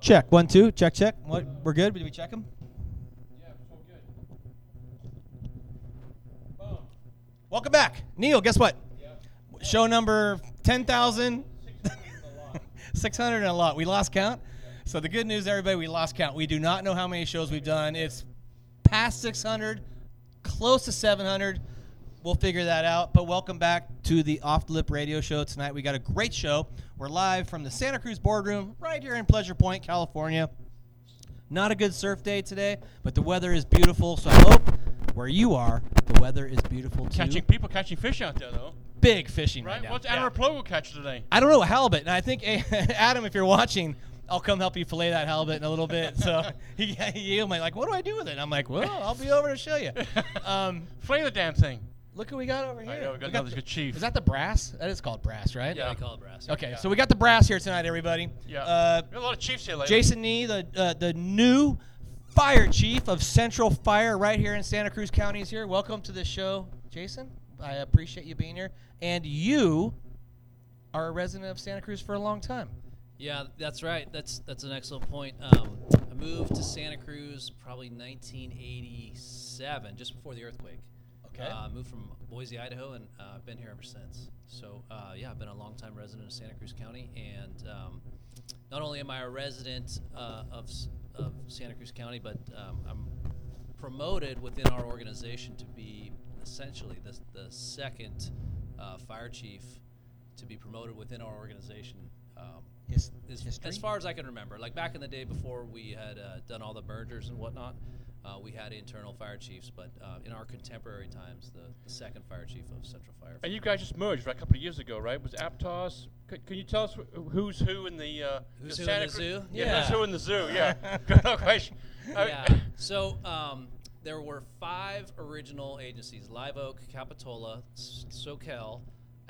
Check one two. Check check. What? We're good. Did we check them? Yeah, so good. Welcome back, Neil. Guess what? Show number ten thousand six hundred and a lot. We lost count. So the good news, everybody, we lost count. We do not know how many shows we've done. It's past six hundred, close to seven hundred. We'll figure that out. But welcome back to the Off the Lip Radio Show tonight. We got a great show. We're live from the Santa Cruz Boardroom, right here in Pleasure Point, California. Not a good surf day today, but the weather is beautiful. So I hope where you are, the weather is beautiful too. Catching people catching fish out there though, big fishing right, right? now. What's Adam Yeah. Adam Plogo catch today? I don't know a halibut, and I think Adam, if you're watching, I'll come help you fillet that halibut in a little bit. So he, he might like, what do I do with it? And I'm like, well, I'll be over to show you. Um, Flay the damn thing. Look who we got over here. I know, we got We another the- good chief. Is that the brass? That is called brass, right? Yeah. I call it brass. Okay, Yeah. so we got the brass here tonight, everybody. Yeah. Uh, we got a lot of chiefs here lately. Jason Nee, the uh, the new fire chief of Central Fire right here in Santa Cruz County is here. Welcome to the show, Jason. I appreciate you being here. And you are a resident of Santa Cruz for a long time. Yeah, that's right. That's that's an excellent point. Um, I moved to Santa Cruz probably 1987, just before the earthquake. Okay. Uh, I moved from Boise, Idaho, and uh, I've been here ever since. So uh, yeah, I've been a longtime resident of Santa Cruz County, and um, not only am I a resident uh, of, of Santa Cruz County, but um, I'm promoted within our organization to be essentially the, the second uh, fire chief to be promoted within our organization. Um, His, as, as far as I can remember, like back in the day before we had uh, done all the mergers and whatnot, uh, we had internal fire chiefs. But uh, in our contemporary times, the, the second fire chief of Central Fire. And you guys just merged right, a couple of years ago, right? Was Aptos? Can, can you tell us wh- who's who in the uh, Who's the who in Santa the Cruz- zoo? Yeah, Yeah. who's who in the zoo? Yeah. Good question. Uh, yeah. So um, there were five original agencies: Live Oak, Capitola, S- Soquel,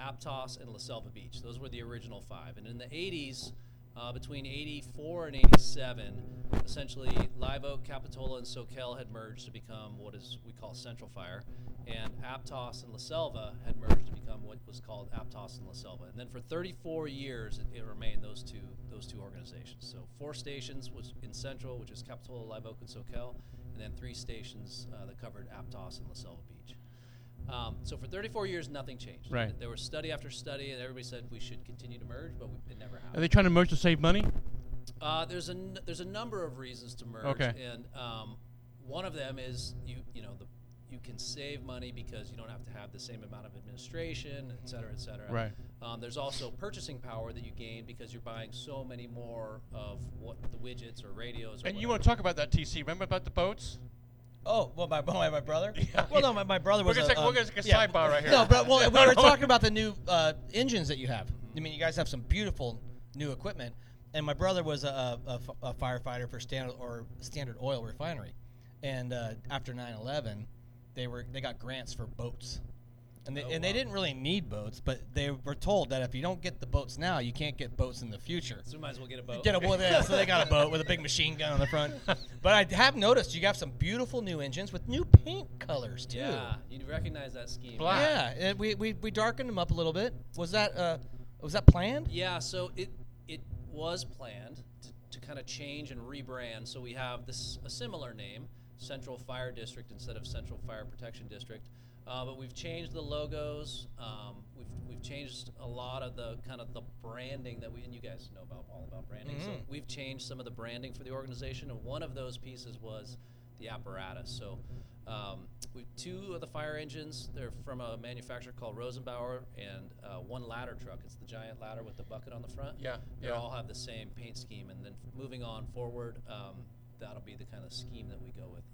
Aptos, and La Selva Beach. Those were the original five. And in the 80s, uh, between 84 and 87, essentially Live Oak, Capitola, and Soquel had merged to become what is we call Central Fire, and Aptos and La Selva had merged to become what was called Aptos and La Selva. And then for 34 years, it, it remained those two those two organizations. So four stations was in Central, which is Capitola, Live Oak, and Soquel, and then three stations uh, that covered Aptos and La Selva Beach. Um, so for 34 years, nothing changed. Right. There was study after study, and everybody said we should continue to merge, but we, it never happened. Are they trying to merge to save money? Uh, there's a n- there's a number of reasons to merge, Okay. and um, one of them is you you know the you can save money because you don't have to have the same amount of administration, et cetera, et cetera. Right. Um, there's also purchasing power that you gain because you're buying so many more of what the widgets or radios. Or And you want to talk about that, TC? Remember about the boats? Oh, well, my, my, my brother? Yeah. Well, no, my, my brother We're was gonna a, take- we're um, take a yeah. sidebar right here. No, but well, we were talking about the new uh, engines that you have. I mean, you guys have some beautiful new equipment. And my brother was a, a, f- a firefighter for Standard or Standard Oil Refinery, and uh, after 9/11, they were they got grants for boats, and they, Oh, and they didn't really need boats, but they were told that if you don't get the boats now, you can't get boats in the future. So we might as well get a boat. Get a boat, yeah, so they got a boat with a big machine gun on the front. But I have noticed you have some beautiful new engines with new paint colors too. Yeah, you recognize that scheme. Black. Yeah, we, we, we darkened them up a little bit. Was that uh, was that planned? Yeah, so it it was planned to, to kind of change and rebrand. So we have this a similar name, Central Fire District instead of Central Fire Protection District. Uh, but we've changed the logos. Um, we've, we've changed a lot of the kind of the branding that we and you guys know about all about branding. So Mhm. we've changed some of the branding for the organization, and one of those pieces was the apparatus. So um, we two of the fire engines. They're from a manufacturer called Rosenbauer, and uh, one ladder truck. It's the giant ladder with the bucket on the front. Yeah, They yeah. all have the same paint scheme, and then moving on forward, um, that'll be the kind of scheme that we go with.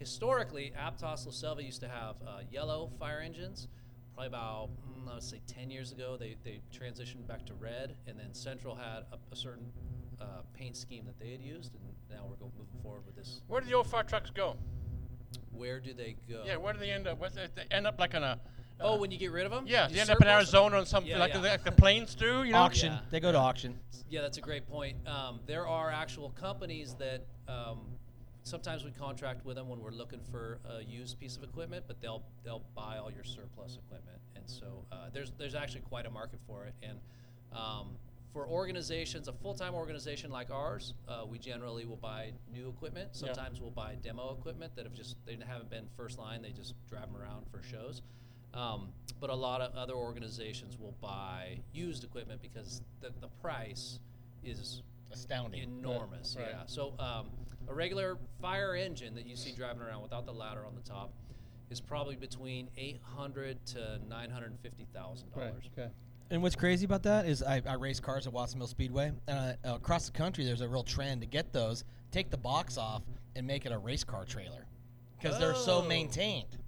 Historically, Aptos La Selva used to have uh, yellow fire engines. Probably about, mm, I would say, 10 years ago, they, they transitioned back to red, and then Central had a, a certain uh, paint scheme that they had used, and now we're go, moving forward with this. Where do the old fire trucks go? Where do they go? Yeah, where do they end up? Where they, they end up like on a. Oh, uh, when you get rid of them? Yeah, they end up in Arizona or something Yeah, like, yeah. The, like the planes do, you know? Auction. Yeah. They go to auction. Yeah, that's a great point. Um, there are actual companies that um, sometimes we contract with them when we're looking for a used piece of equipment, but they'll they'll buy all your surplus equipment, and so uh, there's there's actually quite a market for it. And um, for organizations, a full-time organization like ours, uh, we generally will buy new equipment. Yeah. Sometimes we'll buy demo equipment that have just they haven't been first line. They just drive them around for shows. Um, but a lot of other organizations will buy used equipment because the, the price is Astounding. enormous. Right. Yeah. So um, a regular fire engine that you see driving around without the ladder on the top is probably between eight hundred to nine hundred fifty thousand dollars. Okay. And what's crazy about that is I, I race cars at Watsonville Speedway, and uh, across the country, there's a real trend to get those, take the box off, and make it a race car trailer, because they're so Oh. maintained.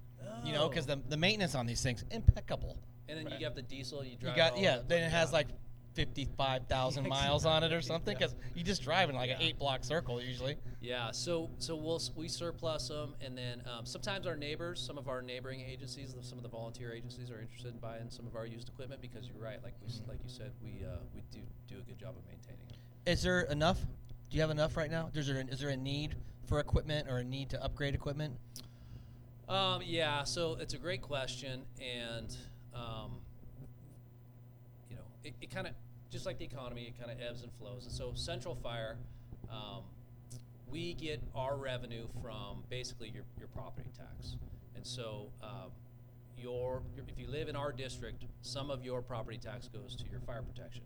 You know, because Oh. the, the maintenance on these things impeccable. And then Right. you have the diesel. You You drive. got all yeah, then it has yeah. like fifty five thousand miles on it or something, yeah. because you just drive in like an eight block circle usually. Yeah, so so we'll we surplus them, and then um, sometimes our neighbors, some of our neighboring agencies, some of the volunteer agencies, are interested in buying some of our used equipment because you're right, like we s- like you said, we uh, we do do a good job of maintaining Is there enough? Do you have enough right now? Is there is there a need for equipment or a need to upgrade equipment? Um, yeah, so it's a great question, and um, it, it kind of just like the economy, it kind of ebbs and flows. And so Central Fire, um, we get our revenue from basically your, your property tax, and so um, your, your if you live in our district, some of your property tax goes to your fire protection.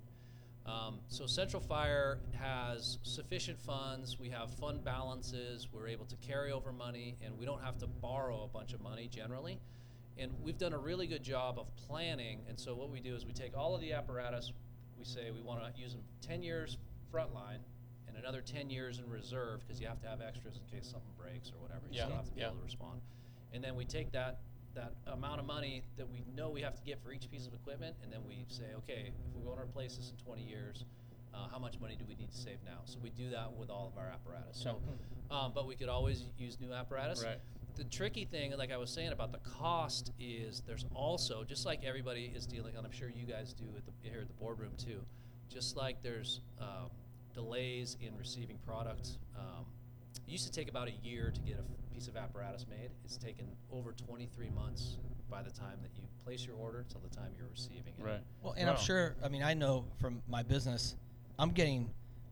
Um, so Central Fire has sufficient funds. We have fund balances. We're able to carry over money, and we don't have to borrow a bunch of money generally. And we've done a really good job of planning. And so what we do is we take all of the apparatus. We say we want to use them 10 years frontline and another 10 years in reserve because you have to have extras in case something breaks or whatever. You Yeah, still have to be yeah. able to respond. And then we take that that amount of money that we know we have to get for each piece of equipment, and then we say, okay, if we want to replace this in 20 years, uh, how much money do we need to save now? So we do that with all of our apparatus. So, um, but we could always use new apparatus. Right. The tricky thing, like I was saying about the cost, is there's also just like everybody is dealing, and I'm sure you guys do at the, here at the boardroom too. Just like there's um, delays in receiving product. Um, it used to take about a year to get a f- piece of apparatus made. It's taken over 23 months by the time that you place your order till the time you're receiving it. Right. Well, and I'm sure. I mean, I know from my business, I'm getting.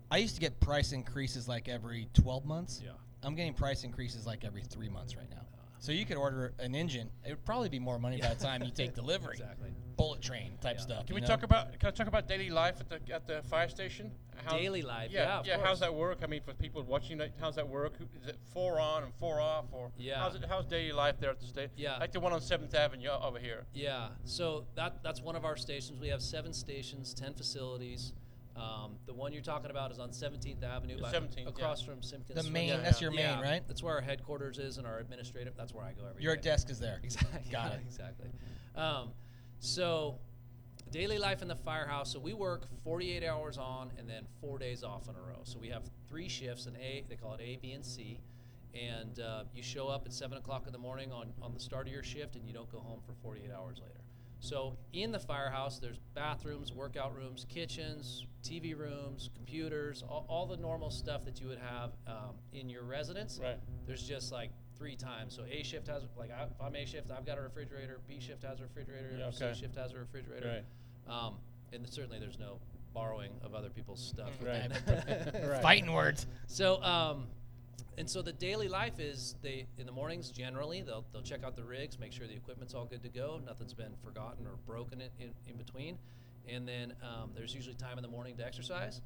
I used to get price increases like every 12 months. Yeah. I'm getting price increases like every three months right now. So you could order an engine. It would probably be more money by the time you take delivery. Exactly. Bullet train type Yeah. stuff. Can we know? talk about? Can I talk about daily life at the at the fire station? Daily life, Yeah, yeah, yeah. How's that work? I mean, for people watching, like, how's that work? Who- Is it four on and four off, or Yeah. How's it? How's daily life there at the station? Yeah. Like the one on Seventh Avenue over here. Yeah, so that that's one of our stations. We have seven stations, ten facilities. Um, the one you're talking about is on 17th Avenue, by- 17th, across yeah. from Simpkins. The Swing. main. Yeah, that's yeah. your main, right? That's where our headquarters is and our administrative. That's where I go every Your day. desk is there. Exactly. Got it. Exactly. Um, so, daily life in the firehouse. So we work 48 hours on and then four days off in a row. So we have three shifts, an A. They call it A, B, and C. And uh, you show up at seven o'clock in the morning on on the start of your shift, and you don't go home for 48 hours later. So in the firehouse, there's bathrooms, workout rooms, kitchens, TV rooms, computers, all, all the normal stuff that you would have um, in your residence. Right. There's just like three times. So A shift has like I, if I'm A shift, I've got a refrigerator. B shift has a refrigerator. Yeah, C shift has a refrigerator. Um, and certainly there's no borrowing of other people's stuff. Right. Right. Fighting words. so, um, and so the daily life is they in the mornings generally they'll they'll check out the rigs, make sure the equipment's all good to go, nothing's been forgotten or broken in, in, in between, and then um, there's usually time in the morning to exercise,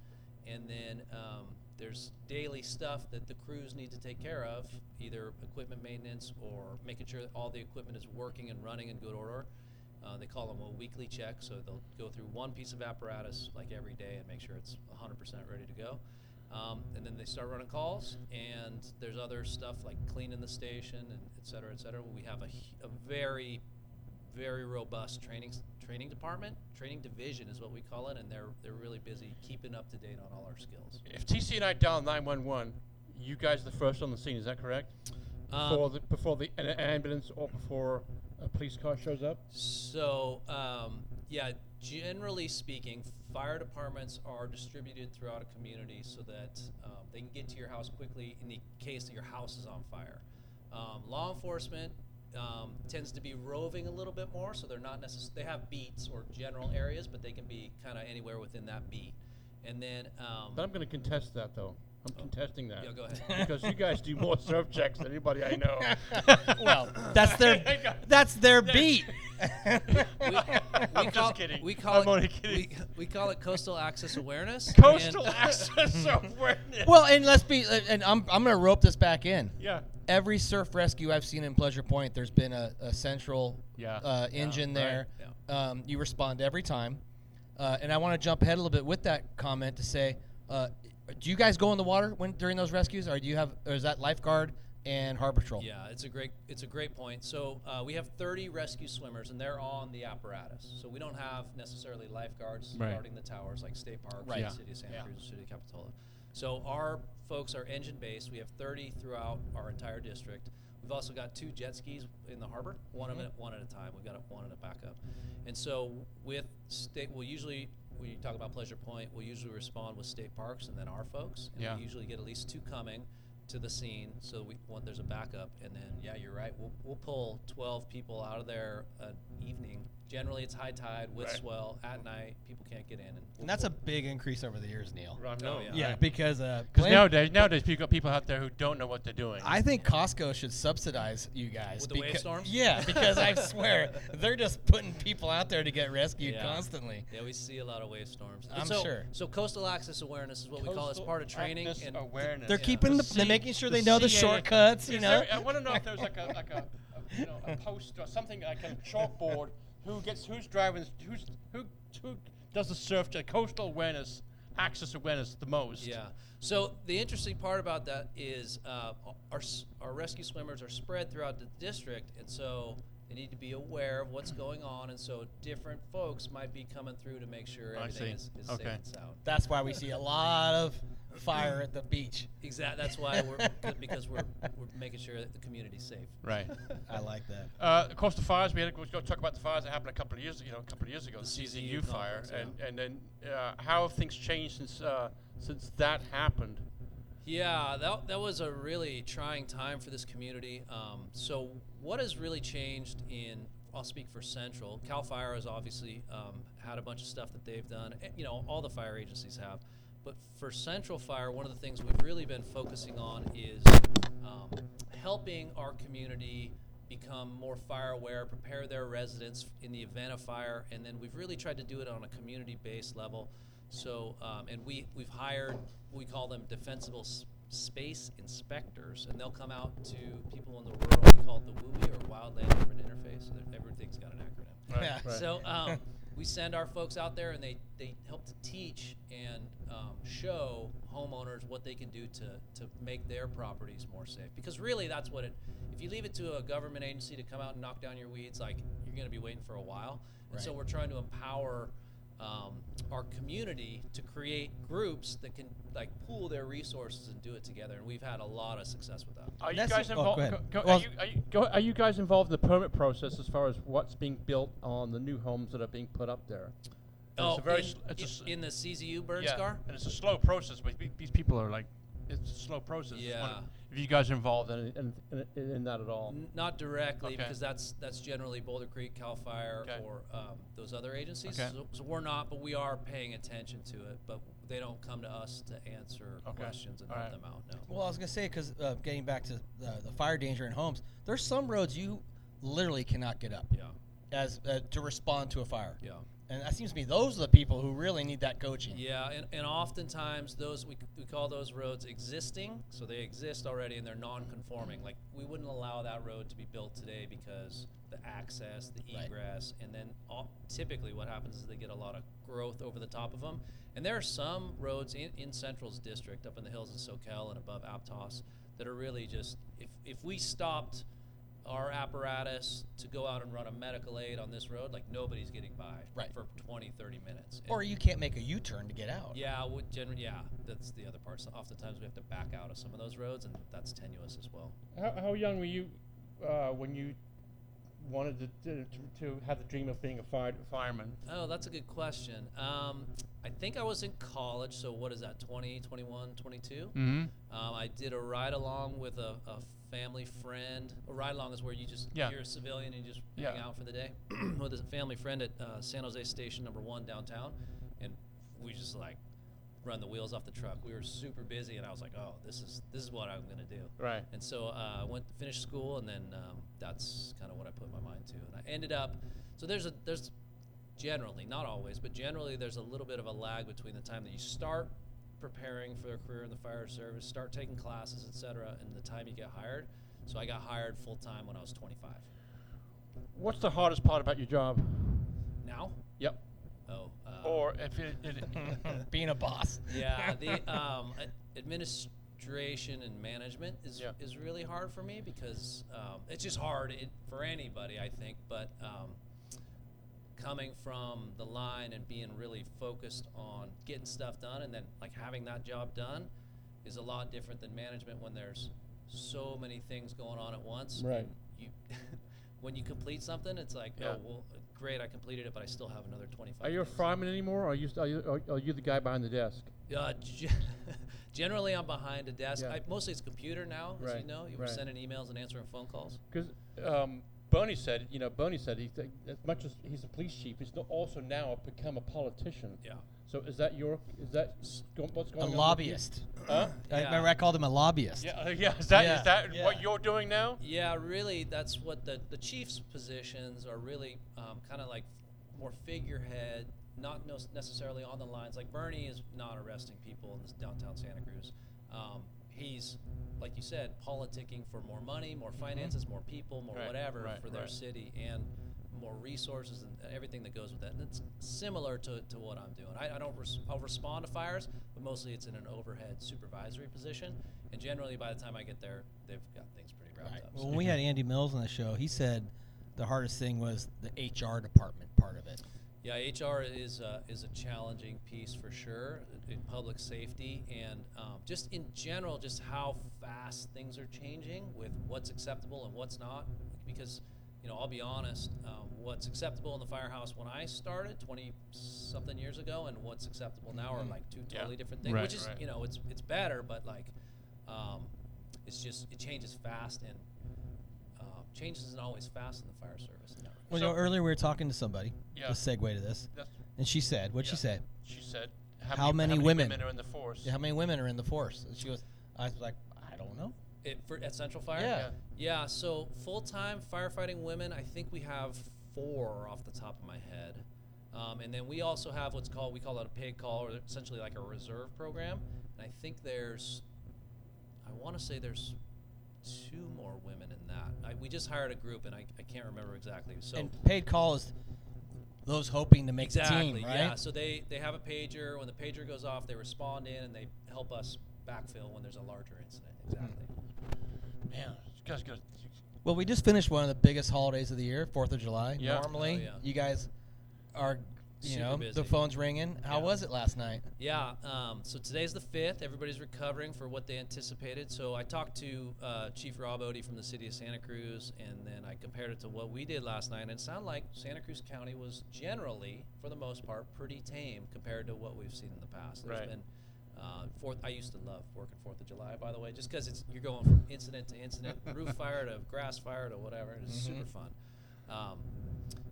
and then um, there's daily stuff that the crews need to take care of, either equipment maintenance or making sure that all the equipment is working and running in good order. Uh, they call them a weekly check, so they'll go through one piece of apparatus like every day and make sure it's 100% ready to go. Um, and then they start running calls, and there's other stuff like cleaning the station and et cetera, et cetera. We have a, a very, very robust training training department, training division is what we call it, and they're they're really busy keeping up to date on all our skills. If TC and I dial 911, you guys are the first on the scene. Is that correct? Um, before the before the an ambulance or before a police car shows up. So, um, yeah, generally speaking, fire departments are distributed throughout a community so that um, they can get to your house quickly in the case that your house is on fire. Um, law enforcement um, tends to be roving a little bit more, so they're not necessarily, they have beats or general areas, but they can be kind of anywhere within that beat. and then um, But I'm going to contest that though. I'm contesting that. yeah, go ahead. because you guys do more surf checks than anybody I know. well, that's their that's their beat. we, I'm we just call, kidding. We call I'm it, only kidding. We, we call it coastal access awareness. Coastal and- access awareness. well, and let's be and I'm I'm gonna rope this back in. yeah. Every surf rescue I've seen in Pleasure Point, there's been a, a central Yeah. uh, engine there. right, Um, you respond every time. Uh, and I want to jump ahead a little bit with that comment to say, uh, do you guys go in the water when during those rescues, or do you have, or is that lifeguard and harbor patrol? Yeah, it's a great it's a great point. So uh, we have 30 rescue swimmers, and they're on the apparatus. So we don't have necessarily lifeguards Right. guarding the towers like State Park, Right. the City of Santa Yeah. Cruz, the City of Capitola. So our folks are engine based. We have 30 throughout our entire district. We've also got two jet skis in the harbor, one Mm-hmm. of it, one at a time. We've got a, one in a backup, and so with state, we'll usually when you talk about Pleasure Point, we'll usually respond with state parks and then our folks. And Yeah. We usually get at least two coming to the scene, so we when there's a backup, and then yeah, you're right. We'll we'll pull 12 people out of there an evening. Generally, it's high tide with Right. swell at night. People can't get in, and, And that's a big increase over the years, Neil. I know. yeah. Yeah, because uh, Because plan- nowadays, nowadays people people out there who don't know what they're doing. I think Costco should subsidize you guys. With the wave becau- storms? Yeah, because I swear they're just putting people out there to get rescued Yeah. constantly. Yeah, we see a lot of wave storms. I'm so, sure. So coastal access awareness is what we call it as Coastal part of training. access And awareness. They're Yeah. keeping the, they're making sure the they know the CA shortcuts. You Is know. there- I want to know if there's like a like a, a you know a post or something like a chalkboard. Who gets who's driving? Who's who who does the surf check? Coastal awareness, access awareness the most. Yeah. So the interesting part about that is uh, our our rescue swimmers are spread throughout the district, and so they need to be aware of what's going on, and so different folks might be coming through to make sure everything is, is Okay. safe and sound. That's why we see a lot of fire at the beach. Exactly. That's why we're because we're we're making sure that the community's safe. Right. I like that. Uh, coastal fires. We had to go talk about the fires that happened a couple of years, you know, a couple of years ago, the, The CZU, CZU fire, complex, and and then uh, how have things changed since uh, since that happened? Yeah, that, that was a really trying time for this community. Um, so, what has really changed in, I'll speak for Central. CAL FIRE has obviously um, had a bunch of stuff that they've done. eh, You know, all the fire agencies have. But for Central Fire, one of the things we've really been focusing on is um, helping our community become more fire aware, prepare their residents in the event of fire, and then we've really tried to do it on a community based level. So, um, and we, we've hired, we call them defensible s- space inspectors, and they'll come out to people in the rural, we call it the WUI or Wildland Urban Interface. So that everything's got an acronym. Right, Yeah. right. So um, we send our folks out there, and they, they help to teach and um, show homeowners what they can do to, to make their properties more safe. Because really, that's what it. If you leave it to a government agency to come out and knock down your weeds, like you're going to be waiting for a while. And so we're trying to empower um, our community to create groups that can like pool their resources and do it together. And we've had a lot of success with that. Are you That's guys it- oh, involved? go go- Well- are, you, are, you, go, are you guys involved in the permit process as far as what's being built on the new homes that are being put up there? Oh, it's a very in, s- it's a s- in the CZU burn yeah, scar. and it's a slow process. But these people are like, it's a slow process. Just wondering Yeah. If you guys are involved in, in, in, in that at all? N- Not directly, Okay. because that's that's generally Boulder Creek, Cal Fire, Okay. or um, those other agencies. Okay. So, so we're not, but we are paying attention to it. But they don't come to us to answer Okay. questions and All help right. them out. No. Well, I was gonna say because uh, getting back to the, the fire danger in homes, there's some roads you literally cannot get up Yeah. as uh, to respond to a fire. Yeah. And that seems to me those are the people who really need that coaching. Yeah, and, and oftentimes those we, we call those roads existing, so they exist already and they're non-conforming. Like we wouldn't allow that road to be built today because the access, the Right. egress, and then all, typically what happens is they get a lot of growth over the top of them. And there are some roads in, in Central's district, up in the hills in Soquel and above Aptos, that are really just if if we stopped our apparatus to go out and run a medical aid on this road, like nobody's getting by Right. for 20, 30 minutes. Or And- you can't make a U-turn to get out. yeah, would generally, yeah, that's the other part. So oftentimes we have to back out of some of those roads, and that's tenuous as well. How, how young were you uh, when you wanted to, to, to have the dream of being a fire, fireman? Oh, that's a good question. Um, I think I was in college, so what is that, 20, 21, 22? Mm-hmm. Um, I did a ride along with a, a family friend. A ride along is where you just, Yeah. you're a civilian and you just Yeah. hang out for the day with a family friend at uh, San Jose Station number one downtown. And we just like run the wheels off the truck. We were super busy, and I was like, "Oh, this is this is what I'm gonna do." Right. And so uh, I went finish school, and then um, that's kind of what I put my mind to. And I ended up. So there's a there's generally not always, but generally there's a little bit of a lag between the time that you start preparing for their career in the fire service, start taking classes, etc., and the time you get hired. So I got hired full time when I was 25. What's the hardest part about your job? Now, Yep. oh, uh, Or if it, it Being a boss. yeah, the um, administration and management is Yeah. is really hard for me because um, it's just hard it, for anybody, I think. But um, coming from the line and being really focused on getting stuff done, and then like having that job done, is a lot different than management when there's so many things going on at once. Right. You. When you complete something, it's like, Yeah. oh well, great, I completed it, but I still have another twenty-five. are you a things. fireman anymore, or are you, are you, are, are you the guy behind the desk? Uh, ge- generally, I'm behind a desk. Yeah. I, mostly it's computer now, as Right, you know. You were right. sending emails and answering phone calls. Because um, Bernie said, you know, Bernie said he th- as much as he's a police chief, he's no- also now become a politician. Yeah. So is that your is that s- go- what's A going on? with you? lobbyist. Huh? I Yeah. remember I called him a lobbyist. Yeah, uh, yeah. Is that is Yeah, that yeah. what you're doing now? Yeah, really, that's what the the chief's positions are really um, kind of like more figurehead, not no- necessarily on the lines. Like Bernie is not arresting people in this downtown Santa Cruz. Um, he's like you said, politicking for more money, more mm-hmm. finances, more people, more Right, whatever right, for their right. city, and more resources and everything that goes with that. And it's similar to, to what I'm doing. I, I don't res- I'll respond to fires, but mostly it's in an overhead supervisory position. And generally, by the time I get there, they've got things pretty wrapped Right. up. Well, So- when we had Andy Mills on the show, he said the hardest thing was the HR department part of it. Yeah, HR is uh, is a challenging piece for sure in public safety, and um, just in general, just how fast things are changing with what's acceptable and what's not. Because, you know, I'll be honest, um, what's acceptable in the firehouse when I started 20 something years ago, and what's acceptable now are like two Yeah. totally different things. Right, which is, right. you know, it's it's better, but like, um, it's just it changes fast, and uh, change isn't always fast in the fire service. In that regard. Well, So- you know, earlier we were talking to somebody. Yeah. Just segue to this, and she said, "What'd she Yeah. say? she said. How many women? are in the force? How many women are in the force?" And she goes, "I was like, I don't know." It, for, at Central Fire? Yeah. Yeah, so full time firefighting women, I think we have four off the top of my head. Um, and then we also have what's called, we call it a paid call, or essentially like a reserve program. And I think there's, I want to say there's two more women in that. I, we just hired a group, and I, I can't remember exactly. So and paid call is those hoping to make exactly, the team, right? yeah. So they, they have a pager. When the pager goes off, they respond in, and they help us backfill when there's a larger incident. Exactly. Hmm. Man, you guys got. Well, we just finished one of the biggest holidays of the year, Fourth of July. Yeah. Oh, Normally, Oh, yeah. you guys are, you Super know, busy. the phone's ringing. How Yeah. was it last night? Yeah. Um, so today's the fifth. Everybody's recovering for what they anticipated. So I talked to uh, Chief Rob Oatey from the city of Santa Cruz, and then I compared it to what we did last night. And it sounded like Santa Cruz County was generally, for the most part, pretty tame compared to what we've seen in the past. There's Right. been uh, Fourth. I used to love working Fourth of July, by the way, just because it's you're going from incident to incident, roof fire to grass fire to whatever. It's super fun. Um,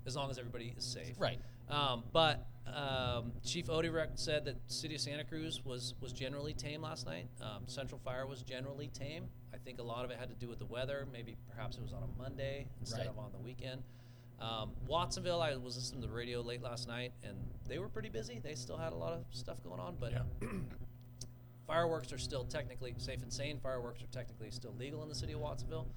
as long as everybody is safe. Right. Um, but um, Chief Oatey rec- said that City of Santa Cruz was was generally tame last night. Um, Central Fire was generally tame. I think a lot of it had to do with the weather. Maybe perhaps it was on a Monday instead Right. of on the weekend. Um, Watsonville, I was listening to the radio late last night, and they were pretty busy. They still had a lot of stuff going on, but Yeah. fireworks are still technically safe and sane. Fireworks are technically still legal in the city of Watsonville.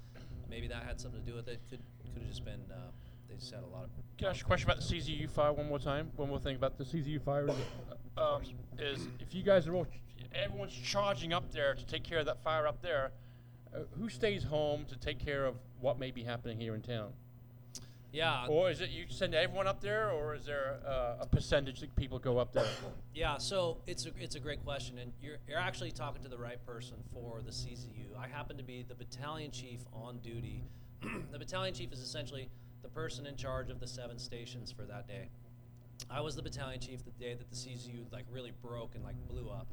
Maybe that had something to do with it. Could could have just been uh, they just had a lot of Can I ask you a question about the CZU fire one more time? One more thing about the CZU fire is, um, is if you guys are all, everyone's charging up there to take care of that fire up there, uh, who stays home to take care of what may be happening here in town? yeah. Or is it you send everyone up there, or is there uh, a percentage that people go up there? Yeah, so it's a, it's a great question, and you're, you're actually talking to the right person for the CZU. I happen to be the battalion chief on duty. the battalion chief is essentially the person in charge of the seven stations for that day. I was the battalion chief the day that the CZU like really broke and like blew up,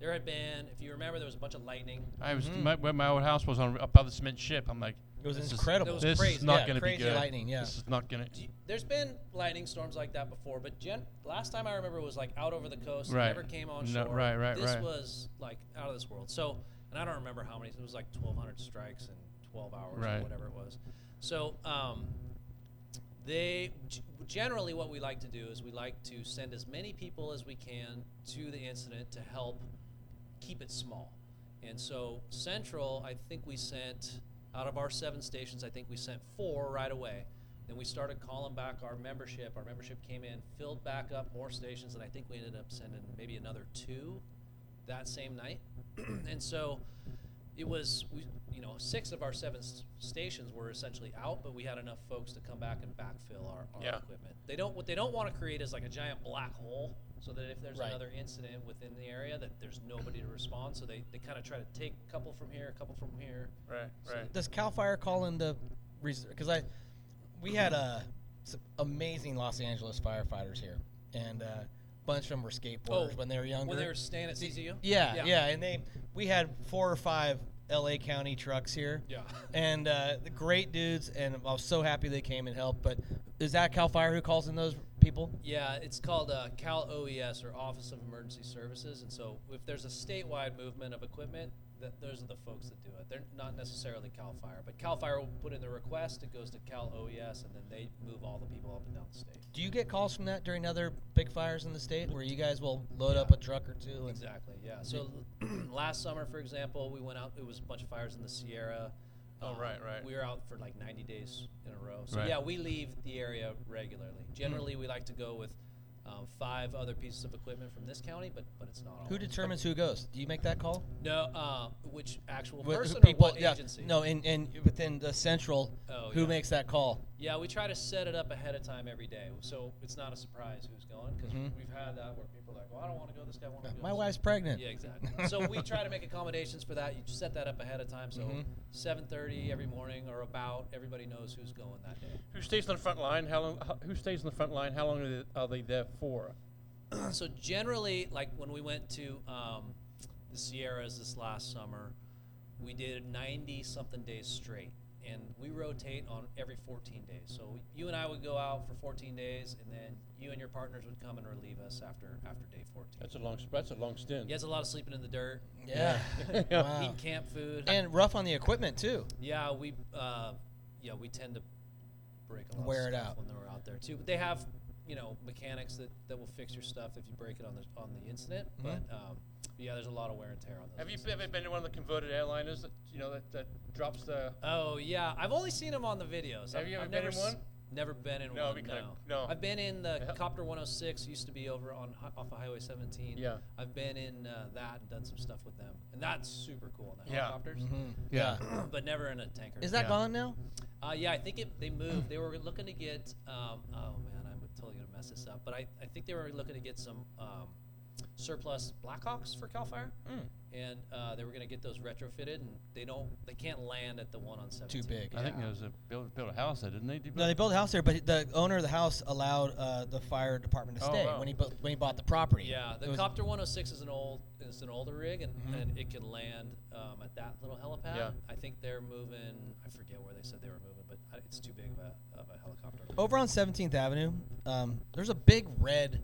There had been, if you remember, there was a bunch of lightning. I was Mhm. my, where my old house was on above the cement ship. I'm like, It was this is- incredible. It was this crazy. is not Yeah, going to be good. lightning, yeah. This is not going to. Do There's been lightning storms like that before, but gen- last time I remember was like out over the coast. Right. Never came on shore. No, shore. right, right, This right. was like out of this world. So, and I don't remember how many. It was like 1,200 strikes in 12 hours Right. or whatever it was. So, um, they generally what we like to do is we like to send as many people as we can to the incident to help keep it small. And so Central, I think we sent out of our seven stations, I think we sent four right away. Then we started calling back our membership. Our membership came in, filled back up more stations, and I think we ended up sending maybe another two that same night. and so it was, we, you know, six of our seven s- stations were essentially out, but we had enough folks to come back and backfill our, our Yeah. equipment. They don't what they don't want to create is like a giant black hole, so that if there's Right. another incident within the area, that there's nobody to respond. So they, they kind of try to take a couple from here, a couple from here. Right, So right. Does Cal Fire call into because I we had uh, some amazing Los Angeles firefighters here, and uh, a bunch of them were skateboarders Oh, when they were younger. When they were staying at CCU. yeah, Yeah. yeah, and they we had four or five L.A. County trucks here. Yeah. and uh, the great dudes, and I was so happy they came and helped. But is that Cal Fire who calls in those people? Yeah, it's called uh, Cal OES or Office of Emergency Services, and so if there's a statewide movement of equipment, that those are the folks that do it. They're not necessarily Cal Fire, but Cal Fire will put in the request. It goes to Cal OES, and then they move all the people up and down the state. Do you get calls from that during other big fires in the state, where you guys will load up a truck or two? Exactly. Yeah. So last summer, for example, we went out. It was a bunch of fires in the Sierra. Oh, Um, right, right. We were out for like 90 days in a row. So Right. yeah, we leave the area regularly. Generally, we like to go with um, five other pieces of equipment from this county, but but it's not. Who always. determines who goes? Do you make that call? No, uh, which actual Wh- person people- or what yeah, agency? No, in, in within the central, Oh, who yeah. makes that call? Yeah, we try to set it up ahead of time every day, so it's not a surprise who's going because Mhm. we've had that where people are like, "Well, I don't want to go. This guy wants to go." My So- wife's pregnant. Yeah, exactly. so we try to make accommodations for that. You set that up ahead of time, so Mhm. 7:30 every morning or about, everybody knows who's going that day. Who stays on the front line? How long? How, who stays on the front line? How long are they, are they there for? so generally, like when we went to um, the Sierras this last summer, we did 90 something days straight, and we rotate on every 14 days. So you and I would go out for 14 days, and then you and your partners would come and relieve us after after day 14. That's a long. That's a long stint. Yeah, it's a lot of sleeping in the dirt, Yeah. Yeah. Wow. eating camp food, And rough on the equipment too. yeah, we uh, yeah we tend to break a lot Wear of it stuff out. when we're out there too. But they have you know mechanics that, that will fix your stuff if you break it on the on the incident. Mhm. But um, yeah, there's a lot of wear and tear on those. Have you incidents. ever been to one of the converted airliners that you know that, that drops the? Oh yeah, I've only seen them on the videos. Have I've, you ever I've been never in s- one? Never been in No, one. we kinda- no. no. I've been in the Yeah. Copter 106. Used to be over on off of Highway 17. Yeah. I've been in uh, that and done some stuff with them, and that's super cool. The Yeah. helicopters, Mhm. Yeah. but never in a tanker. Is that Yeah. gone now? Uh, yeah, I think it, they moved. They were looking to get. Um, oh man, I'm totally gonna mess this up. But I, I think they were looking to get some um, surplus Blackhawks for Cal Fire, Mm. and uh, they were gonna get those retrofitted, and they don't. They can't land at the one on 17. big. I think Yeah. there was a build, build a house there, didn't they? Did No, they built a house there, but the owner of the house allowed uh, the fire department to Oh, stay wow. when he bu- when he bought the property. Yeah, the Copter 106 is an old is an older rig, and, Mhm. and it can land um, at that little helipad. Yeah. I think they're moving. I forget where they said they were moving, but it's too big of a, of a helicopter. Over on 17th Avenue, um, there's a big red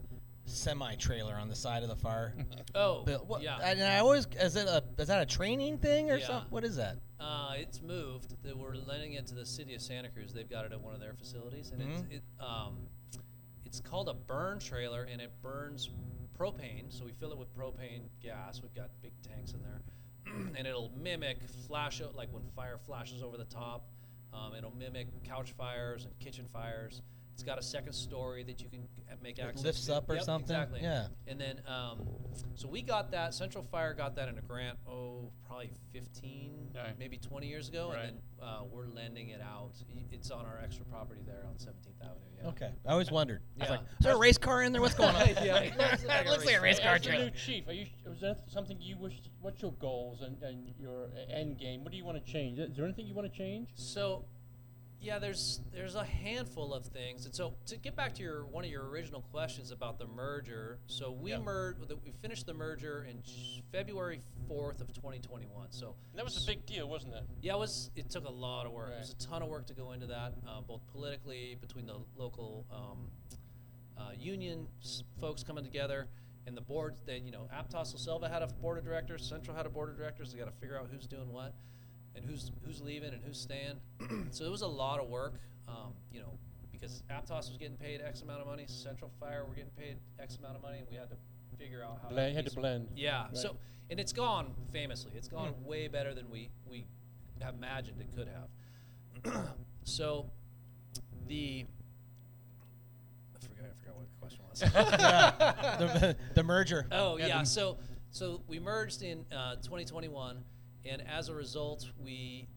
semi trailer on the side of the fire. Oh, bill. What, yeah. And I always is it a is that a training thing or Yeah. something? What is that? Uh, it's moved. They were lending it to the city of Santa Cruz. They've got it at one of their facilities, and Mhm. it's, it um, it's called a burn trailer, and it burns propane. So we fill it with propane gas. We've got big tanks in there, and it'll mimic flash out like when fire flashes over the top. Um, it'll mimic couch fires and kitchen fires. It's got a second story that you can uh, make It access lifts to. up or Yep, something? Exactly. Yeah. And then, um, so we got that. Central Fire got that in a grant. Oh, probably 15, Right. maybe 20 years ago, Right. and then uh, we're lending it out. It's on our extra property there on 17th Avenue. Yeah. Okay, I always wondered. I was like, is there a race car in there? What's going on? Yeah, it looks like a looks like a race race As car the new chief, are you? Was that something you wish? What's your goals and, and your end game? What do you want to change? Is there anything you want to change? So, Yeah, there's there's a handful of things, and so to get back to your one of your original questions about the merger, so we merged, we finished the merger in February fourth of 2021. So That was a big deal, wasn't it? yeah, it was. It took a lot of work. It was a ton of work to go into that, uh, both politically between the local um, uh, union s- folks coming together and the board. Then you know, Aptos Silva had a board of directors. Central had a board of directors. They got to figure out who's doing what, and who's who's leaving and who's staying. so it was a lot of work. Um, you know, because Aptos was getting paid X amount of money, Central Fire were getting paid X amount of money, and we had to figure out how. that Blend, had to blend. yeah. Right. So, and it's gone famously. It's gone Mm. way better than we we have imagined it could have. so, the I forgot I forgot what your question was. Yeah. the, the merger. oh Yeah, yeah. So so we merged in uh, 2021, and as a result, we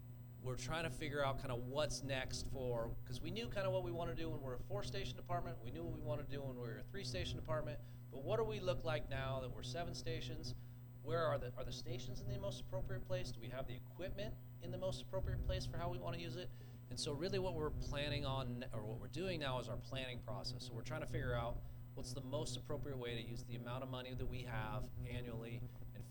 were trying to figure out kind of what's next for because we knew kind of what we want to do when we're a four station department. We knew what we want to do when we were a three station department. But what do we look like now that we're seven stations? Where are the are the stations in the most appropriate place? Do we have the equipment in the most appropriate place for how we want to use it? And so really what we're planning on or what we're doing now is our planning process. So we're trying to figure out what's the most appropriate way to use the amount of money that we have annually